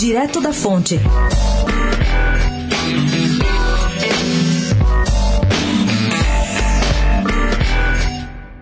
Direto da Fonte.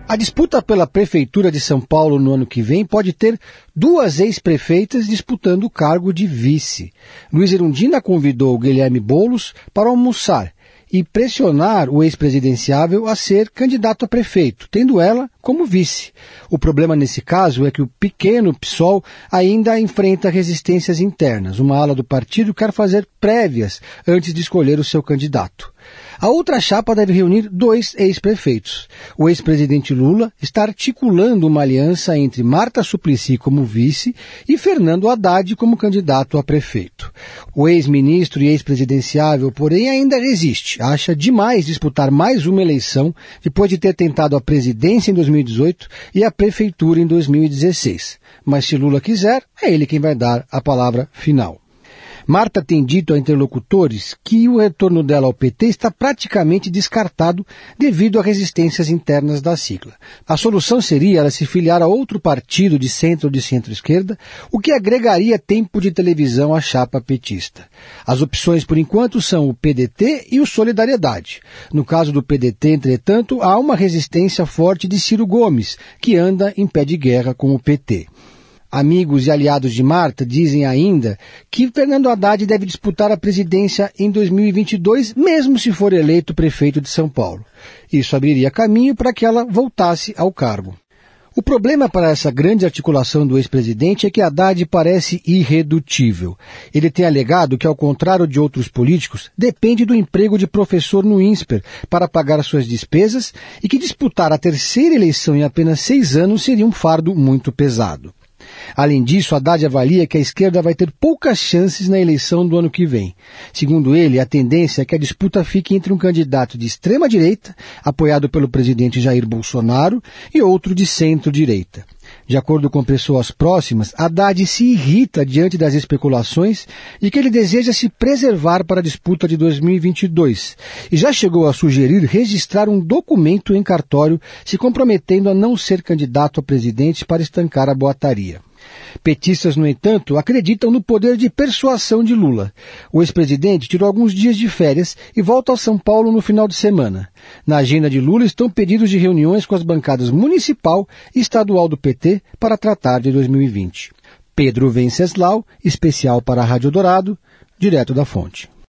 A disputa pela Prefeitura de São Paulo no ano que vem pode ter duas ex-prefeitas disputando o cargo de vice. Luiz Erundina convidou Guilherme Boulos para almoçar e pressionar o ex-presidenciável a ser candidato a prefeito, tendo ela como vice. O problema nesse caso é que o pequeno PSOL ainda enfrenta resistências internas. Uma ala do partido quer fazer prévias antes de escolher o seu candidato. A outra chapa deve reunir dois ex-prefeitos. O ex-presidente Lula está articulando uma aliança entre Marta Suplicy como vice e Fernando Haddad como candidato a prefeito. O ex-ministro e ex-presidenciável, porém, ainda resiste. Acha demais disputar mais uma eleição depois de ter tentado a presidência em 2018 e a prefeitura em 2016. Mas se Lula quiser, é ele quem vai dar a palavra final. Marta tem dito a interlocutores que o retorno dela ao PT está praticamente descartado devido a resistências internas da sigla. A solução seria ela se filiar a outro partido de centro ou de centro-esquerda, o que agregaria tempo de televisão à chapa petista. As opções, por enquanto, são o PDT e o Solidariedade. No caso do PDT, entretanto, há uma resistência forte de Ciro Gomes, que anda em pé de guerra com o PT. Amigos e aliados de Marta dizem ainda que Fernando Haddad deve disputar a presidência em 2022, mesmo se for eleito prefeito de São Paulo. Isso abriria caminho para que ela voltasse ao cargo. O problema para essa grande articulação do ex-presidente é que Haddad parece irredutível. Ele tem alegado que, ao contrário de outros políticos, depende do emprego de professor no INSPER para pagar suas despesas e que disputar a terceira eleição em apenas seis anos seria um fardo muito pesado. Além disso, Haddad avalia que a esquerda vai ter poucas chances na eleição do ano que vem. Segundo ele, a tendência é que a disputa fique entre um candidato de extrema-direita, apoiado pelo presidente Jair Bolsonaro, e outro de centro-direita. De acordo com pessoas próximas, Haddad se irrita diante das especulações de que ele deseja se preservar para a disputa de 2022 e já chegou a sugerir registrar um documento em cartório se comprometendo a não ser candidato a presidente para estancar a boataria. Petistas, no entanto, acreditam no poder de persuasão de Lula. O ex-presidente tirou alguns dias de férias e volta ao São Paulo no final de semana. Na agenda de Lula estão pedidos de reuniões com as bancadas municipal e estadual do PT para tratar de 2020. Pedro Venceslau, especial para a Rádio Dourado, direto da fonte.